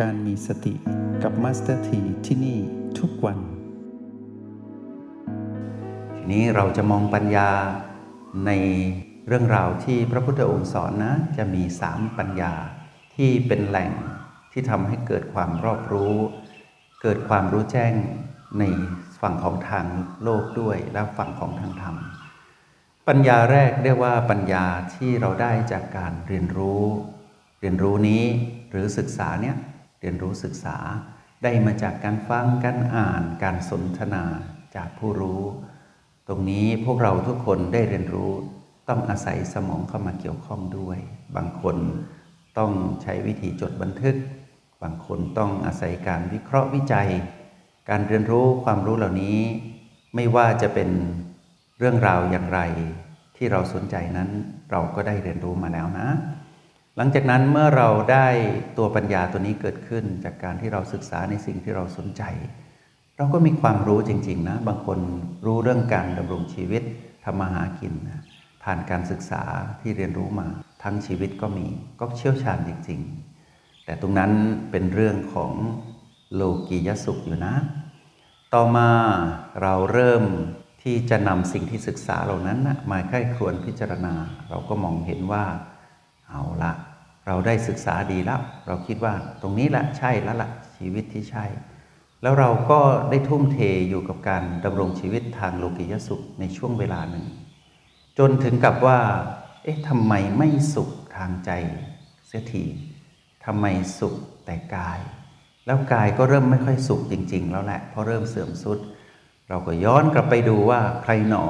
การมีสติกับมาสเตอร์ทีที่นี่ทุกวัน ทีนี้เราจะมองปัญญาในเรื่องราวที่พระพุทธองค์สอนนะ จะมีสามปัญญาที่เป็นแหล่งที่ทำให้เกิดความรอบรู้ เกิดความรู้แจ้งในฝั่งของทางโลกด้วยและฝั่งของทางธรรม ปัญญาแรกเรียกว่าปัญญาที่เราได้จากการเรียนรู้ เรียนรู้นี้หรือศึกษาเนี่ย เรียนรู้ศึกษาได้มาจากการฟังการอ่านการสนทนาจากผู้รู้ ตรงนี้พวกเราทุกคนได้เรียนรู้ต้องอาศัยสมองเข้ามาเกี่ยวข้องด้วย บางคนต้องใช้วิธีจดบันทึก บางคนต้องอาศัยการวิเคราะห์วิจัย การเรียนรู้ความรู้เหล่านี้ ไม่ว่าจะเป็นเรื่องราวอย่างไร ที่เราสนใจนั้นเราก็ได้เรียนรู้มาแล้วนะ หลังจากนั้นเมื่อเราได้ตัวปัญญาตัวนี้เกิดขึ้น จากการที่เราศึกษาในสิ่งที่เราสนใจ เราก็มีความรู้จริง ๆ นะ บางคนรู้เรื่องการดำรงชีวิตทำมาหากินนะผ่านการศึกษาที่เรียนรู้มา ทั้งชีวิตก็มีก็เชี่ยวชาญจริง ๆ แต่ตรงนั้นเป็นเรื่องของโลกียสุขอยู่นะ ต่อมาเราเริ่มที่จะนำสิ่งที่ศึกษาเหล่านั้นนะมาใกล้ครวนพิจารณา เราก็มองเห็นว่า เอาละเราได้ศึกษาดีแล้ว เราคิดว่าตรงนี้ละใช่แล้วละ่ะชีวิตที่ใช่ แล้วเราก็ได้ทุ่มเทอยู่กับการดำรงชีวิตทางโลกิยสุขในช่วงเวลาหนึ่ง จนถึงกับว่า เอ๊ะทำไมไม่สุขทางใจเสียทีทำไมสุขแต่กาย แล้วกายก็เริ่มไม่ค่อยสุขจริง ๆ แล้วแหละเพราะเริ่มเสื่อมสุด เราก็ย้อนกลับไปดูว่าใครหนอ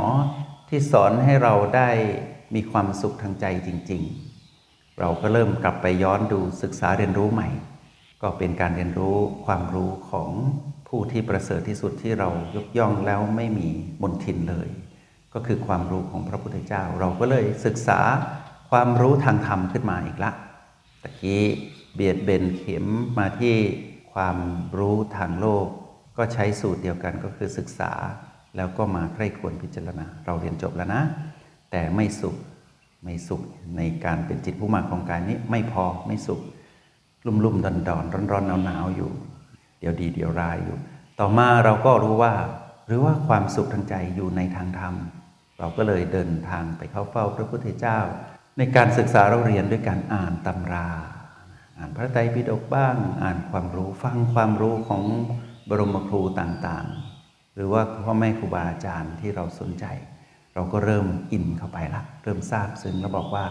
ที่สอนให้เราได้มีความสุขทางใจจริง ๆ เราก็เริ่มกลับไปย้อนดูศึกษาเรียนรู้ใหม่ ก็เป็นการเรียนรู้ความรู้ของผู้ที่ประเสริฐที่สุดที่เรายกย่องแล้วไม่มีมนทินเลย ก็คือความรู้ของพระพุทธเจ้า เราก็เลยศึกษาความรู้ทางธรรมขึ้นมาอีกละตะกี้เบียดเบนเข็มมาที่ความรู้ทางโลก ก็ใช้สูตรเดียวกันก็คือศึกษาแล้วก็มาใคร่ควรพิจารณา เราเรียนจบแล้วนะ แต่ไม่สุข ไม่สุขในการเป็นจิตผู้มาของกายนี้ไม่พอไม่สุข ลุ่มลุ่มดอนดอนร้อนร้อนหนาวหนาวอยู่ เดี๋ยวดีเดี๋ยวร้ายอยู่ ต่อมาเราก็รู้ว่า หรือว่าความสุขทางใจอยู่ในทางธรรม เราก็เลยเดินทางไปเข้าเฝ้าพระพุทธเจ้า ในการศึกษาเราเรียนด้วยการอ่านตำรา อ่านพระไตรปิฎกบ้าง อ่านความรู้ฟังความรู้ของบรมครูต่างๆ หรือว่าพ่อแม่ครูบาอาจารย์ที่เราสนใจ เราก็เริ่มอินเข้าไปละเริ่มทราบซึ้งแล้วบอกว่า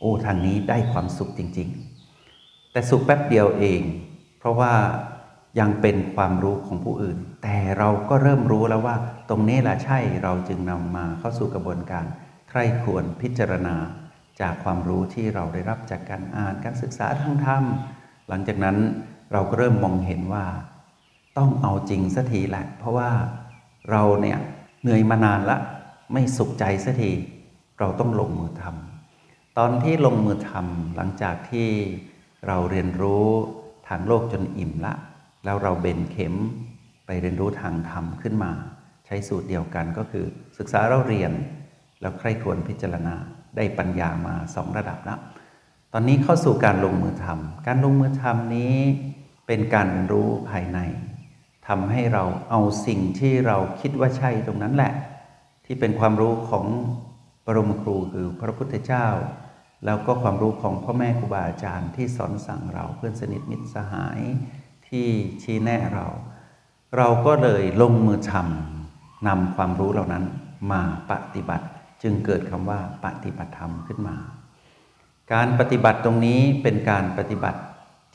โอ้ทางนี้ได้ความสุขจริง ๆ แต่สุขแป๊บเดียวเอง เพราะว่ายังเป็นความรู้ของผู้อื่น แต่เราก็เริ่มรู้แล้วว่า ตรงนี้แหละใช่เราจึงนำมาเข้าสู่กระบวนการใคร่ควรพิจารณา จากความรู้ที่เราได้รับจากการอ่านการศึกษาทางธรรมหลังจากนั้นเราก็เริ่มมองเห็นว่า ต้องเอาจริงสักทีแหละ เพราะว่าเราเนี่ยเหนื่อยมานานละ ไม่สุขใจสักทีเราต้องลงมือทำตอนที่ลงมือทำหลังจากที่เราเรียนรู้ทางโลกจนอิ่มละ แล้วเราเบนเข็มไปเรียนรู้ทางธรรมขึ้นมา ใช้สูตรเดียวกันก็คือ ศึกษาเราเรียน แล้วใคร่ควรพิจารณาได้ปัญญามาสองระดับแล้วตอนนี้เข้าสู่การลงมือทำการลงมือทำนี้เป็นการรู้ภายในทำให้เราเอาสิ่งที่เราคิดว่าใช่ตรงนั้นแหละ ที่เป็นความรู้ของบรมครูคือพระพุทธเจ้า แล้วก็ความรู้ของพ่อแม่ครูบาอาจารย์ที่สอนสั่งเราเพื่อนสนิทมิตรสหายที่ชี้แนะเรา เราก็เลยลงมือทำนำความรู้เหล่านั้นมาปฏิบัติ จึงเกิดคำว่าปฏิบัติธรรมขึ้นมา การปฏิบัติตรงนี้เป็นการปฏิบัติ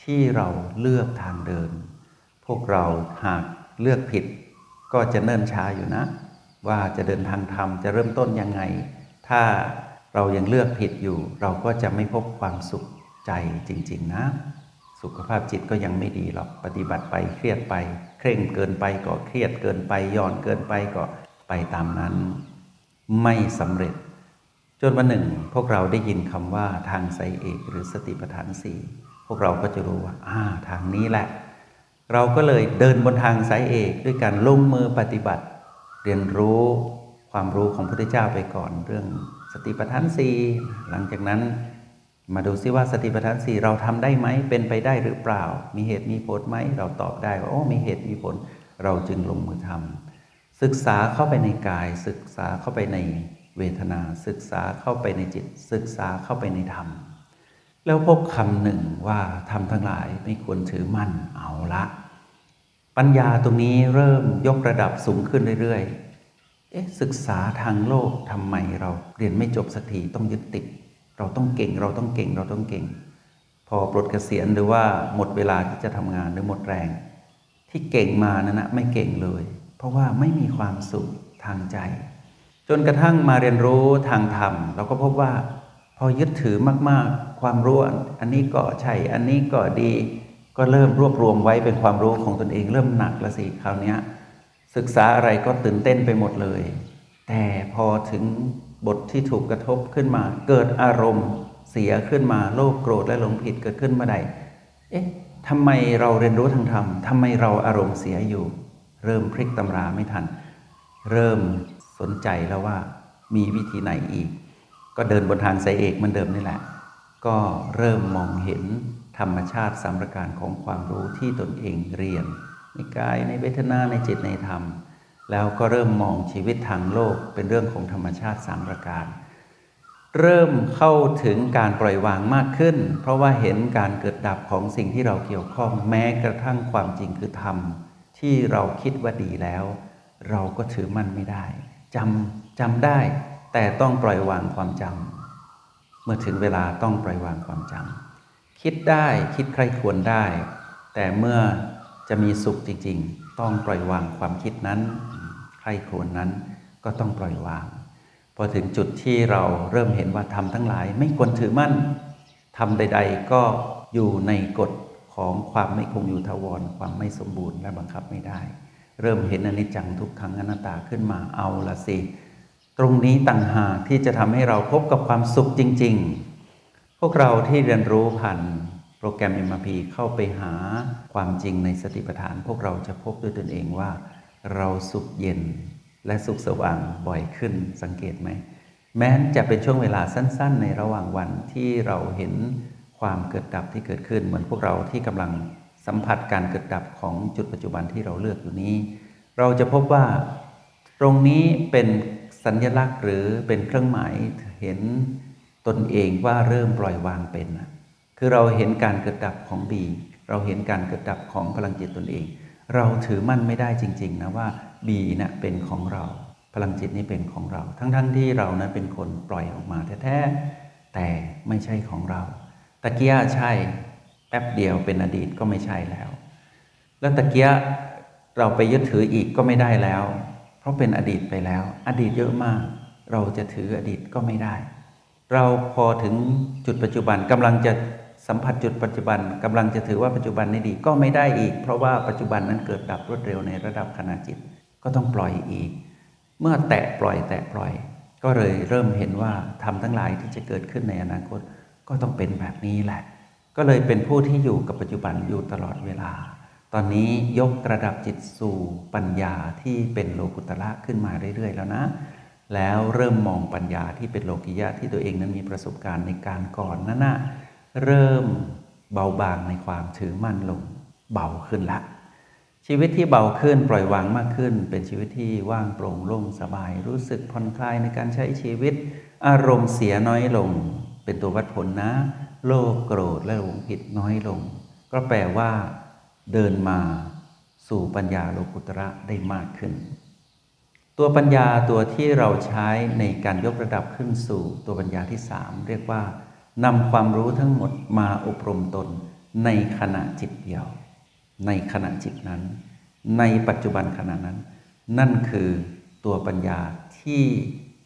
ที่เราเลือกทางเดิน พวกเราหากเลือกผิดก็จะเนิ่นช้าอยู่นะ ว่าจะเดินทางธรรมจะเริ่มต้นยังไง ถ้าเรายังเลือกผิดอยู่ เราก็จะไม่พบความสุขใจจริง ๆ นะ สุขภาพจิตก็ยังไม่ดีหรอกปฏิบัติไปเครียดไป เคร่งเกินไปก็เครียดเกินไปย่อนเกินไปก็ไปตามนั้น ไม่สำเร็จ จนวันหนึ่ง พวกเราได้ยินคำว่าทางไซเอกหรือสติปัฏฐานสี่พวกเราก็จะรู้ว่าอ่าทางนี้แหละ เราก็เลยเดินบนทางสายเอกด้วยการลงมือปฏิบัติ เรียนรู้ความรู้ของพระพุทธเจ้าไปก่อน เรื่องสติปัฏฐานสี่หลังจากนั้น มาดูซิว่าสติปัฏฐานสี่เราทำได้ไหมเป็นไปได้หรือเปล่า มีเหตุมีผลไหมเราตอบได้ว่าโอ้มีเหตุมีผลเราจึงลงมือทำศึกษาเข้าไปในกาย ศึกษาเข้าไปในเวทนา ศึกษาเข้าไปในจิต ศึกษาเข้าไปในธรรม แล้วพบคำหนึ่งว่าทำทั้งหลายไม่ควรถือมั่นเอาละ ปัญญาตรงนี้เริ่มยกระดับสูงขึ้นเรื่อยๆ เอ๊ะศึกษาทางโลกทำไมเราเรียนไม่จบสักทีต้องยึดติด เราต้องเก่งเราต้องเก่งเราต้องเก่ง พอปลดเกษียณหรือว่าหมดเวลาที่จะทำงานหรือหมดแรง ที่เก่งมานั้นนะไม่เก่งเลย เพราะว่าไม่มีความสุขทางใจ จนกระทั่งมาเรียนรู้ทางธรรมเราก็พบว่า พอยึดถือมากๆ ความรู้อันนี้ก็ใช่อันนี้ก็ดี ก็เริ่มรวบรวมไว้เป็นความรู้ของตนเองเริ่มหนักละสิคราวนี้ศึกษาอะไรก็ตื่นเต้นไปหมดเลย แต่พอถึงบทที่ถูกกระทบขึ้นมา เกิดอารมณ์เสียขึ้นมาโลภโกรธและหลงผิดเกิดขึ้นเมื่อใดเอ๊ะทำไมเราเรียนรู้ทางธรรมทำไมเราอารมณ์เสียอยู่ เริ่มพลิกตำราไม่ทัน เริ่มสนใจแล้วว่ามีวิธีไหนอีก ก็เดินบนทางสายเอกเหมือนเดิมนี่แหละ ก็เริ่มมองเห็น ธรรมชาติสามประการของความรู้ที่ตนเองเรียน ในกายในเวทนาในจิตในธรรม แล้วก็เริ่มมองชีวิตทางโลกเป็นเรื่องของธรรมชาติสามประการ เริ่มเข้าถึงการปล่อยวางมากขึ้น เพราะว่าเห็นการเกิดดับของสิ่งที่เราเกี่ยวข้องแม้กระทั่งความจริงคือธรรม ที่เราคิดว่าดีแล้ว เราก็ถือมั่นไม่ได้จำจำได้ แต่ต้องปล่อยวางความจำเมื่อถึงเวลาต้องปล่อยวางความจำ คิดได้คิดใครควรได้ แต่เมื่อจะมีสุขจริง ๆ ต้องปล่อยวางความคิดนั้น ใครควรนั้นก็ต้องปล่อยวาง พอถึงจุดที่เราเริ่มเห็นว่าทำทั้งหลาย ไม่ควรถือมั่นทำใด ๆ ก็อยู่ในกฎของความไม่คงอยู่ทวรความไม่สมบูรณ์และบังคับไม่ได้ เริ่มเห็นอนิจจังทุกขังอนัตตาขึ้นมาเอาละสิ ตรงนี้ต่างหากที่จะทำให้เราพบกับความสุขจริง ๆ พวกเราที่เรียนรู้ผ่านโปรแกรม MRP เข้าไปหาความจริงในสติปัฏฐาน พวกเราจะพบด้วยตนเองว่า เราสุขเย็นและสุขสว่างบ่อยขึ้นสังเกตไหม แม้นจะเป็นช่วงเวลาสั้น ๆ ในระหว่างวันที่เราเห็นความเกิดดับที่เกิดขึ้น เหมือนพวกเราที่กำลังสัมผัสการเกิดดับของจุดปัจจุบันที่เราเลือกอยู่นี้ เราจะพบว่าตรงนี้เป็นสัญญลักษณ์หรือเป็นเครื่องหมายเห็น ตนเองว่าเริ่มปล่อยวางเป็นคือเราเห็นการเกิดดับของดี เราเห็นการเกิดดับของพลังจิตตนเอง เราถือมั่นไม่ได้จริง ๆ นะว่าบีน่ะเป็นของเรา พลังจิตนี้เป็นของเรา ทั้งๆทที่เรานะเป็นคนปล่อยออกมาแท้ๆแต่ไม่ใช่ของเราตะเกียใช่แป๊บเดียวเป็นอดีตก็ไม่ใช่แล้ว แล้วตะเกียเราไปยึดถืออีกก็ไม่ได้แล้ว เพราะเป็นอดีตไปแล้ว อดีตเยอะมาก เราจะถืออดีตก็ไม่ได้ เราพอถึงจุดปัจจุบันกำลังจะสัมผัสจุดปัจจุบันกำลังจะถือว่าปัจจุบันนี้ดีก็ไม่ได้อีก เพราะว่าปัจจุบันนั้นเกิดดับรวดเร็วในระดับขณะจิต ก็ต้องปล่อยอีก เมื่อแตะปล่อยแตะปล่อย ก็เลยเริ่มเห็นว่าทำทั้งหลายที่จะเกิดขึ้นในอนาคต ก็ต้องเป็นแบบนี้แหละ ก็เลยเป็นผู้ที่อยู่กับปัจจุบันอยู่ตลอดเวลา ตอนนี้ยกระดับจิตสู่ปัญญาที่เป็นโลกุตละขึ้นมาเรื่อย ๆ แล้วนะ แล้วเริ่มมองปัญญาที่เป็นโลกิยะที่ตัวเองนั้นมีประสบการณ์ในการก่อนนั่นนะเริ่มเบาบางในความถือมั่นลงเบาขึ้นละ ชีวิตที่เบาขึ้นปล่อยวางมากขึ้น เป็นชีวิตที่ว่างโปร่งโล่งสบาย รู้สึกผ่อนคลายในการใช้ชีวิต อารมณ์เสียน้อยลง เป็นตัววัดผลนะ โลภโกรธและหลงผิดน้อยลง ก็แปลว่า เดินมาสู่ปัญญาโลกุตระได้มากขึ้น ตัวปัญญาตัวที่เราใช้ในการยกระดับขึ้นสู่ตัวปัญญาที่สามเรียกว่านำความรู้ทั้งหมดมาอบรมตนในขณะจิตเดียว ในขณะจิตนั้น ในปัจจุบันขณะนั้น นั่นคือตัวปัญญาที่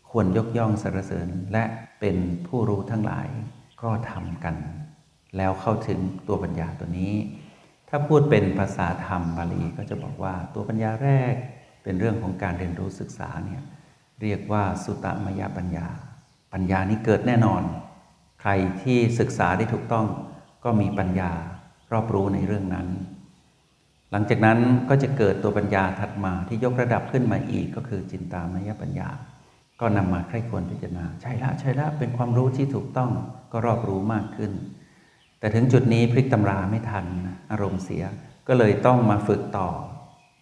ควรยกย่องสรรเสริญและเป็นผู้รู้ทั้งหลายก็ทำกัน แล้วเข้าถึงตัวปัญญาตัวนี้ ถ้าพูดเป็นภาษาธรรมบาลีก็จะบอกว่าตัวปัญญาแรก เป็นเรื่องของการเรียนรู้ศึกษาเนี่ยเรียกว่าสุตมยปัญญา ปัญญานี้เกิดแน่นอน ใครที่ศึกษาได้ถูกต้องก็มีปัญญารอบรู้ในเรื่องนั้น หลังจากนั้นก็จะเกิดตัวปัญญาถัดมาที่ยกระดับขึ้นมาอีกก็คือจินตามยปัญญา ก็นำมาใคร่ควรพิจารณาใช่ละใช่ละเป็นความรู้ที่ถูกต้องก็รอบรู้มากขึ้น แต่ถึงจุดนี้พลิกตำราไม่ทันอารมณ์เสียก็เลยต้องมาฝึกต่อ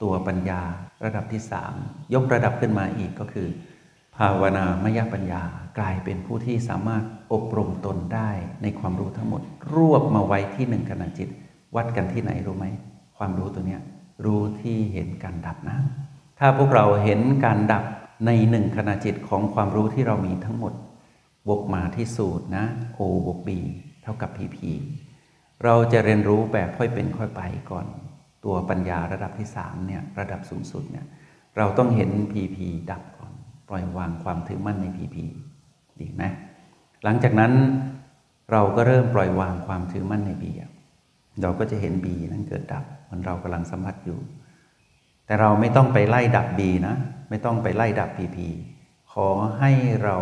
ตัวปัญญาระดับที่สามยกระดับขึ้นมาอีกก็คือ ภาวนามยปัญญากลายเป็นผู้ที่สามารถอบรมตนได้ในความรู้ทั้งหมด รวบมาไว้ที่หนึ่งขณะจิต วัดกันที่ไหนรู้ไหม ความรู้ตัวเนี้ยรู้ที่เห็นการดับนะ ถ้าพวกเราเห็นการดับในหนึ่งขณะจิตของความรู้ที่เรามีทั้งหมดบวกมาที่สูตรนะ O บวก B เท่ากับ PP เราจะเรียนรู้แบบค่อยเป็นค่อยไปก่อน ตัวปัญญาระดับที่สามเนี่ยระดับสูงสุดเนี่ยเราต้องเห็น PP ดับก่อน ปล่อยวางความถือมั่นใน PP ดีไหมหลังจากนั้นเราก็เริ่มปล่อยวางความถือมั่นใน B เราก็จะเห็น B นั้นเกิดดับมันเรากำลังสัมผัสอยู่ แต่เราไม่ต้องไปไล่ดับ B นะ ไม่ต้องไปไล่ดับ PP ขอให้เรา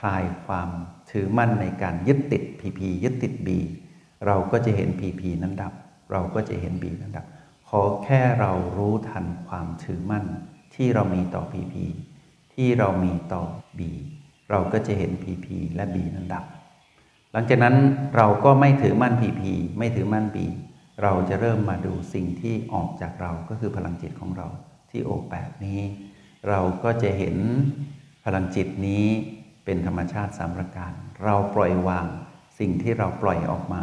คลายความถือมั่นในการยึดติด PP ยึดติด B เราก็จะเห็น PP นั้นดับ เราก็จะเห็น B นั้นดับ ขอแค่เรารู้ทันความถือมั่น ที่เรามีต่อ PP ที่เรามีต่อ B เราก็จะเห็น PP และ B นั้นดับ หลังจากนั้นเราก็ไม่ถือมั่น PP ไม่ถือมั่น B เราจะเริ่มมาดูสิ่งที่ออกจากเราก็คือพลังจิตของเราที่โอแปดนี้ เราก็จะเห็นพลังจิตนี้เป็นธรรมชาติสามประการ เราปล่อยวางสิ่งที่เราปล่อยออกมา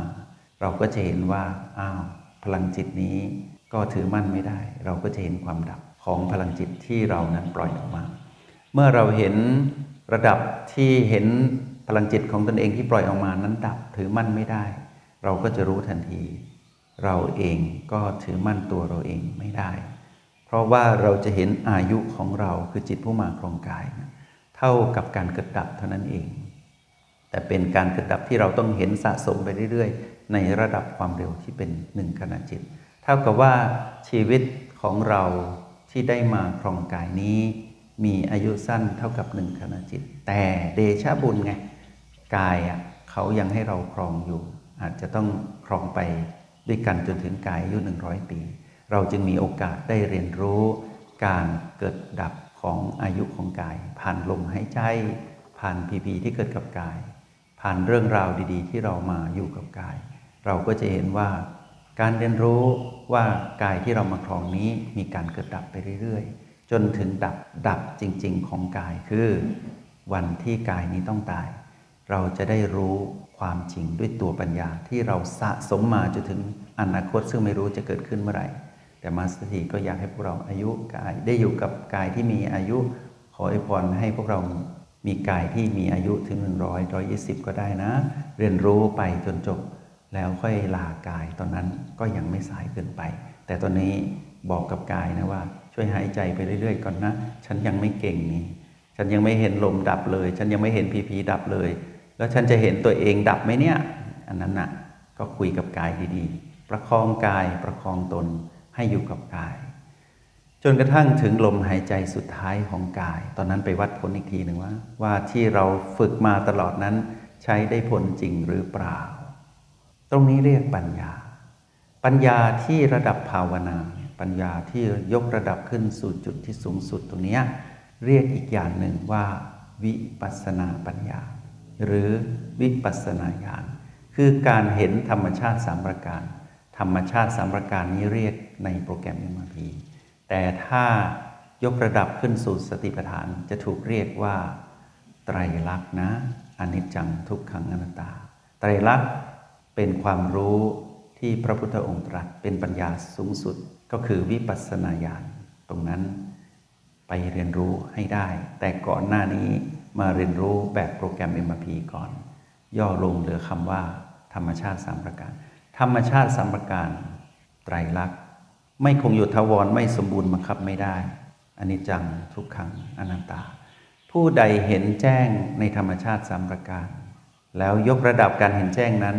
เราก็จะเห็นว่าอ้าวพลังจิตนี้ ก็ถือมั่นไม่ได้ เราก็จะเห็นความดับของพลังจิตที่เรานั้นปล่อยออกมา เมื่อเราเห็นระดับที่เห็นพลังจิตของตนเองที่ปล่อยออกมานั้นดับถือมั่นไม่ได้ เราก็จะรู้ทันที เราเองก็ถือมั่นตัวเราเองไม่ได้ เพราะว่าเราจะเห็นอายุของเราคือจิตผู้มาครองกาย เท่ากับการเกิดดับเท่านั้นเอง แต่เป็นการเกิดดับที่เราต้องเห็นสะสมไปเรื่อยๆ ในระดับความเร็วที่เป็นหนึ่งขณะจิต ท่ากับว่าชีวิตของเราที่ได้มาครองกายนี้ มีอายุสั้นเท่ากับหนึ่งขณะจิต แต่เดชะบุญไงกายอะเขายังให้เราครองอยู่ อาจจะต้องครองไปด้วยกันจนถึงกายอายุหนึ่งร้อยปี เราจึงมีโอกาสได้เรียนรู้ การเกิดดับของอายุของกาย ผ่านลมหายใจ ผ่านพีพีที่เกิดกับกาย ผ่านเรื่องราวดี ๆ ที่เรามาอยู่กับกาย เราก็จะเห็นว่า การเรียนรู้ว่ากายที่เรามาครองนี้มีการเกิดดับไปเรื่อยๆ จนถึงดับดับจริง ๆ ของกายคือ วันที่กายนี้ต้องตาย เราจะได้รู้ความจริงด้วยตัวปัญญาที่เราสะสมมาจนถึงอนาคตซึ่งไม่รู้จะเกิดขึ้นเมื่อไหร่ แต่มาสเตอร์ทีก็อยากให้พวกเราอายุกายได้อยู่กับกายที่มีอายุ ขออวยพรให้พวกเรามีกายที่มีอายุถึง 100 120 ก็ได้นะ เรียนรู้ไปจนจบ แล้วค่อยลากายตอนนั้นก็ยังไม่สายเกินไป แต่ตอนนี้บอกกับกายนะว่า ช่วยหายใจไปเรื่อย ๆ ก่อนนะ ฉันยังไม่เก่งนี่ฉันยังไม่เห็นลมดับเลย ฉันยังไม่เห็นพีพีดับเลย แล้วฉันจะเห็นตัวเองดับไหมเนี่ย อันนั้นนะ่ะก็คุยกับกายดีๆ ประคองกายประคองตนให้อยู่กับกาย จนกระทั่งถึงลมหายใจสุดท้ายของกาย ตอนนั้นไปวัดผลอีกทีหนึ่งว่า ว่าที่เราฝึกมาตลอดนั้นใช้ได้ผลจริงหรือเปล่า ตรงนี้เรียกปัญญา ปัญญาที่ระดับภาวนา ปัญญาที่ยกระดับขึ้นสู่จุดที่สูงสุดตรงนี้เรียกอีกอย่างหนึ่งว่า วิปัสนาปัญญา หรือวิปัสสนาญาณคือการเห็นธรรมชาติสามประการ ธรรมชาติสามประการนี้เรียกในโปรแกรม MRP แต่ถ้ายกระดับขึ้นสู่สติปัฏฐานจะถูกเรียกว่า ไตรลักษณ์นะอนิจจังทุกขังอนัตตา ไตรลักษณ์ เป็นความรู้ที่พระพุทธองค์ตรัสเป็นปัญญาสูงสุดก็คือวิปัสสนาญาณตรงนั้นไปเรียนรู้ให้ได้ แต่ก่อนหน้านี้มาเรียนรู้แบบโปรแกรม MRP ก่อน ย่อลงเหลือคำว่า ธรรมชาติสามประการ ธรรมชาติสามประการไตรลักษณ์ไม่คงอยู่ทวรไม่สมบูรณ์บังคับไม่ได้อันนี้จังทุกขังอนัตตา ผู้ใดเห็นแจ้งในธรรมชาติสามประการ แล้วยกระดับการเห็นแจ้งนั้น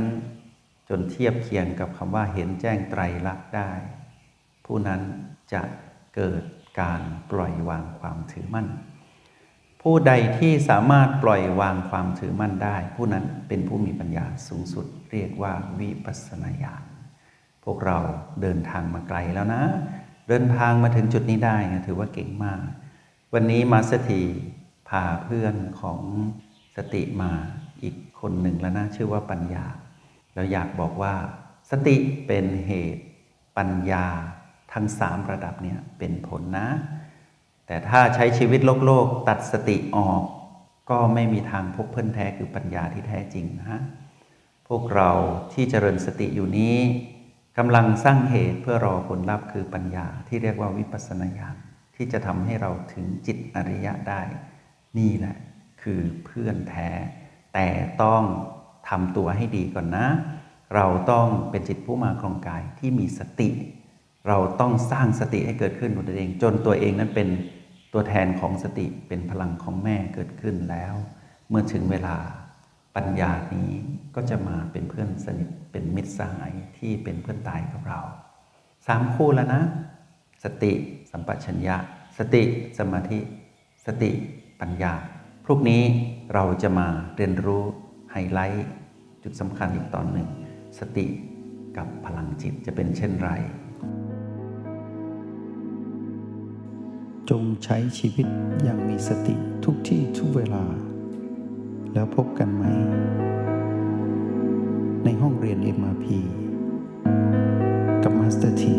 จนเทียบเคียงกับคำว่าเห็นแจ้งไตรลักษณ์ได้ ผู้นั้นจะเกิดการปล่อยวางความถือมั่น ผู้ใดที่สามารถปล่อยวางความถือมั่นได้ ผู้นั้นเป็นผู้มีปัญญาสูงสุดเรียกว่าวิปัสสนาญาณพวกเราเดินทางมาไกลแล้วนะ เดินทางมาถึงจุดนี้ได้นะถือว่าเก่งมาก วันนี้มาสถีพพาเพื่อนของสติมาอีกคนหนึ่งแล้วนะชื่อว่าปัญญา แล้วอยากบอกว่า สติเป็นเหตุปัญญาทั้งสามระดับเนี่ยเป็นผลนะ แต่ถ้าใช้ชีวิตโลกโลกตัดสติออก ก็ไม่มีทางพบเพื่อนแท้คือปัญญาที่แท้จริงนะพวกเราที่เจริญสติอยู่นี้กำลังสร้างเหตุเพื่อรอผลลัพธ์คือปัญญาที่เรียกว่าวิปัสสนาญาณที่จะทำให้เราถึงจิตอริยะได้ นี่แหละคือเพื่อนแท้ แต่ต้อง ทำตัวให้ดีก่อนนะ เราต้องเป็นจิตผู้มาครองกายที่มีสติ เราต้องสร้างสติให้เกิดขึ้นบนตัวเอง จนตัวเองนั้นเป็นตัวแทนของสติเป็นพลังของแม่เกิดขึ้นแล้ว เมื่อถึงเวลาปัญญานี้ก็จะมาเป็นเพื่อนสนิทเป็นมิตรสหายที่เป็นเพื่อนตายกับเราสามคู่แล้วนะ สติสัมปชัญญะ สติสมาธิ สติปัญญา พรุ่งนี้เราจะมาเรียนรู้ ไฮไลท์ จุดสำคัญอีกตอนหนึ่ง สติกับพลังจิตจะเป็นเช่นไร จงใช้ชีวิตอย่างมีสติทุกที่ทุกเวลา แล้วพบกันไหม ในห้องเรียน MRP กับมาสเตอร์ที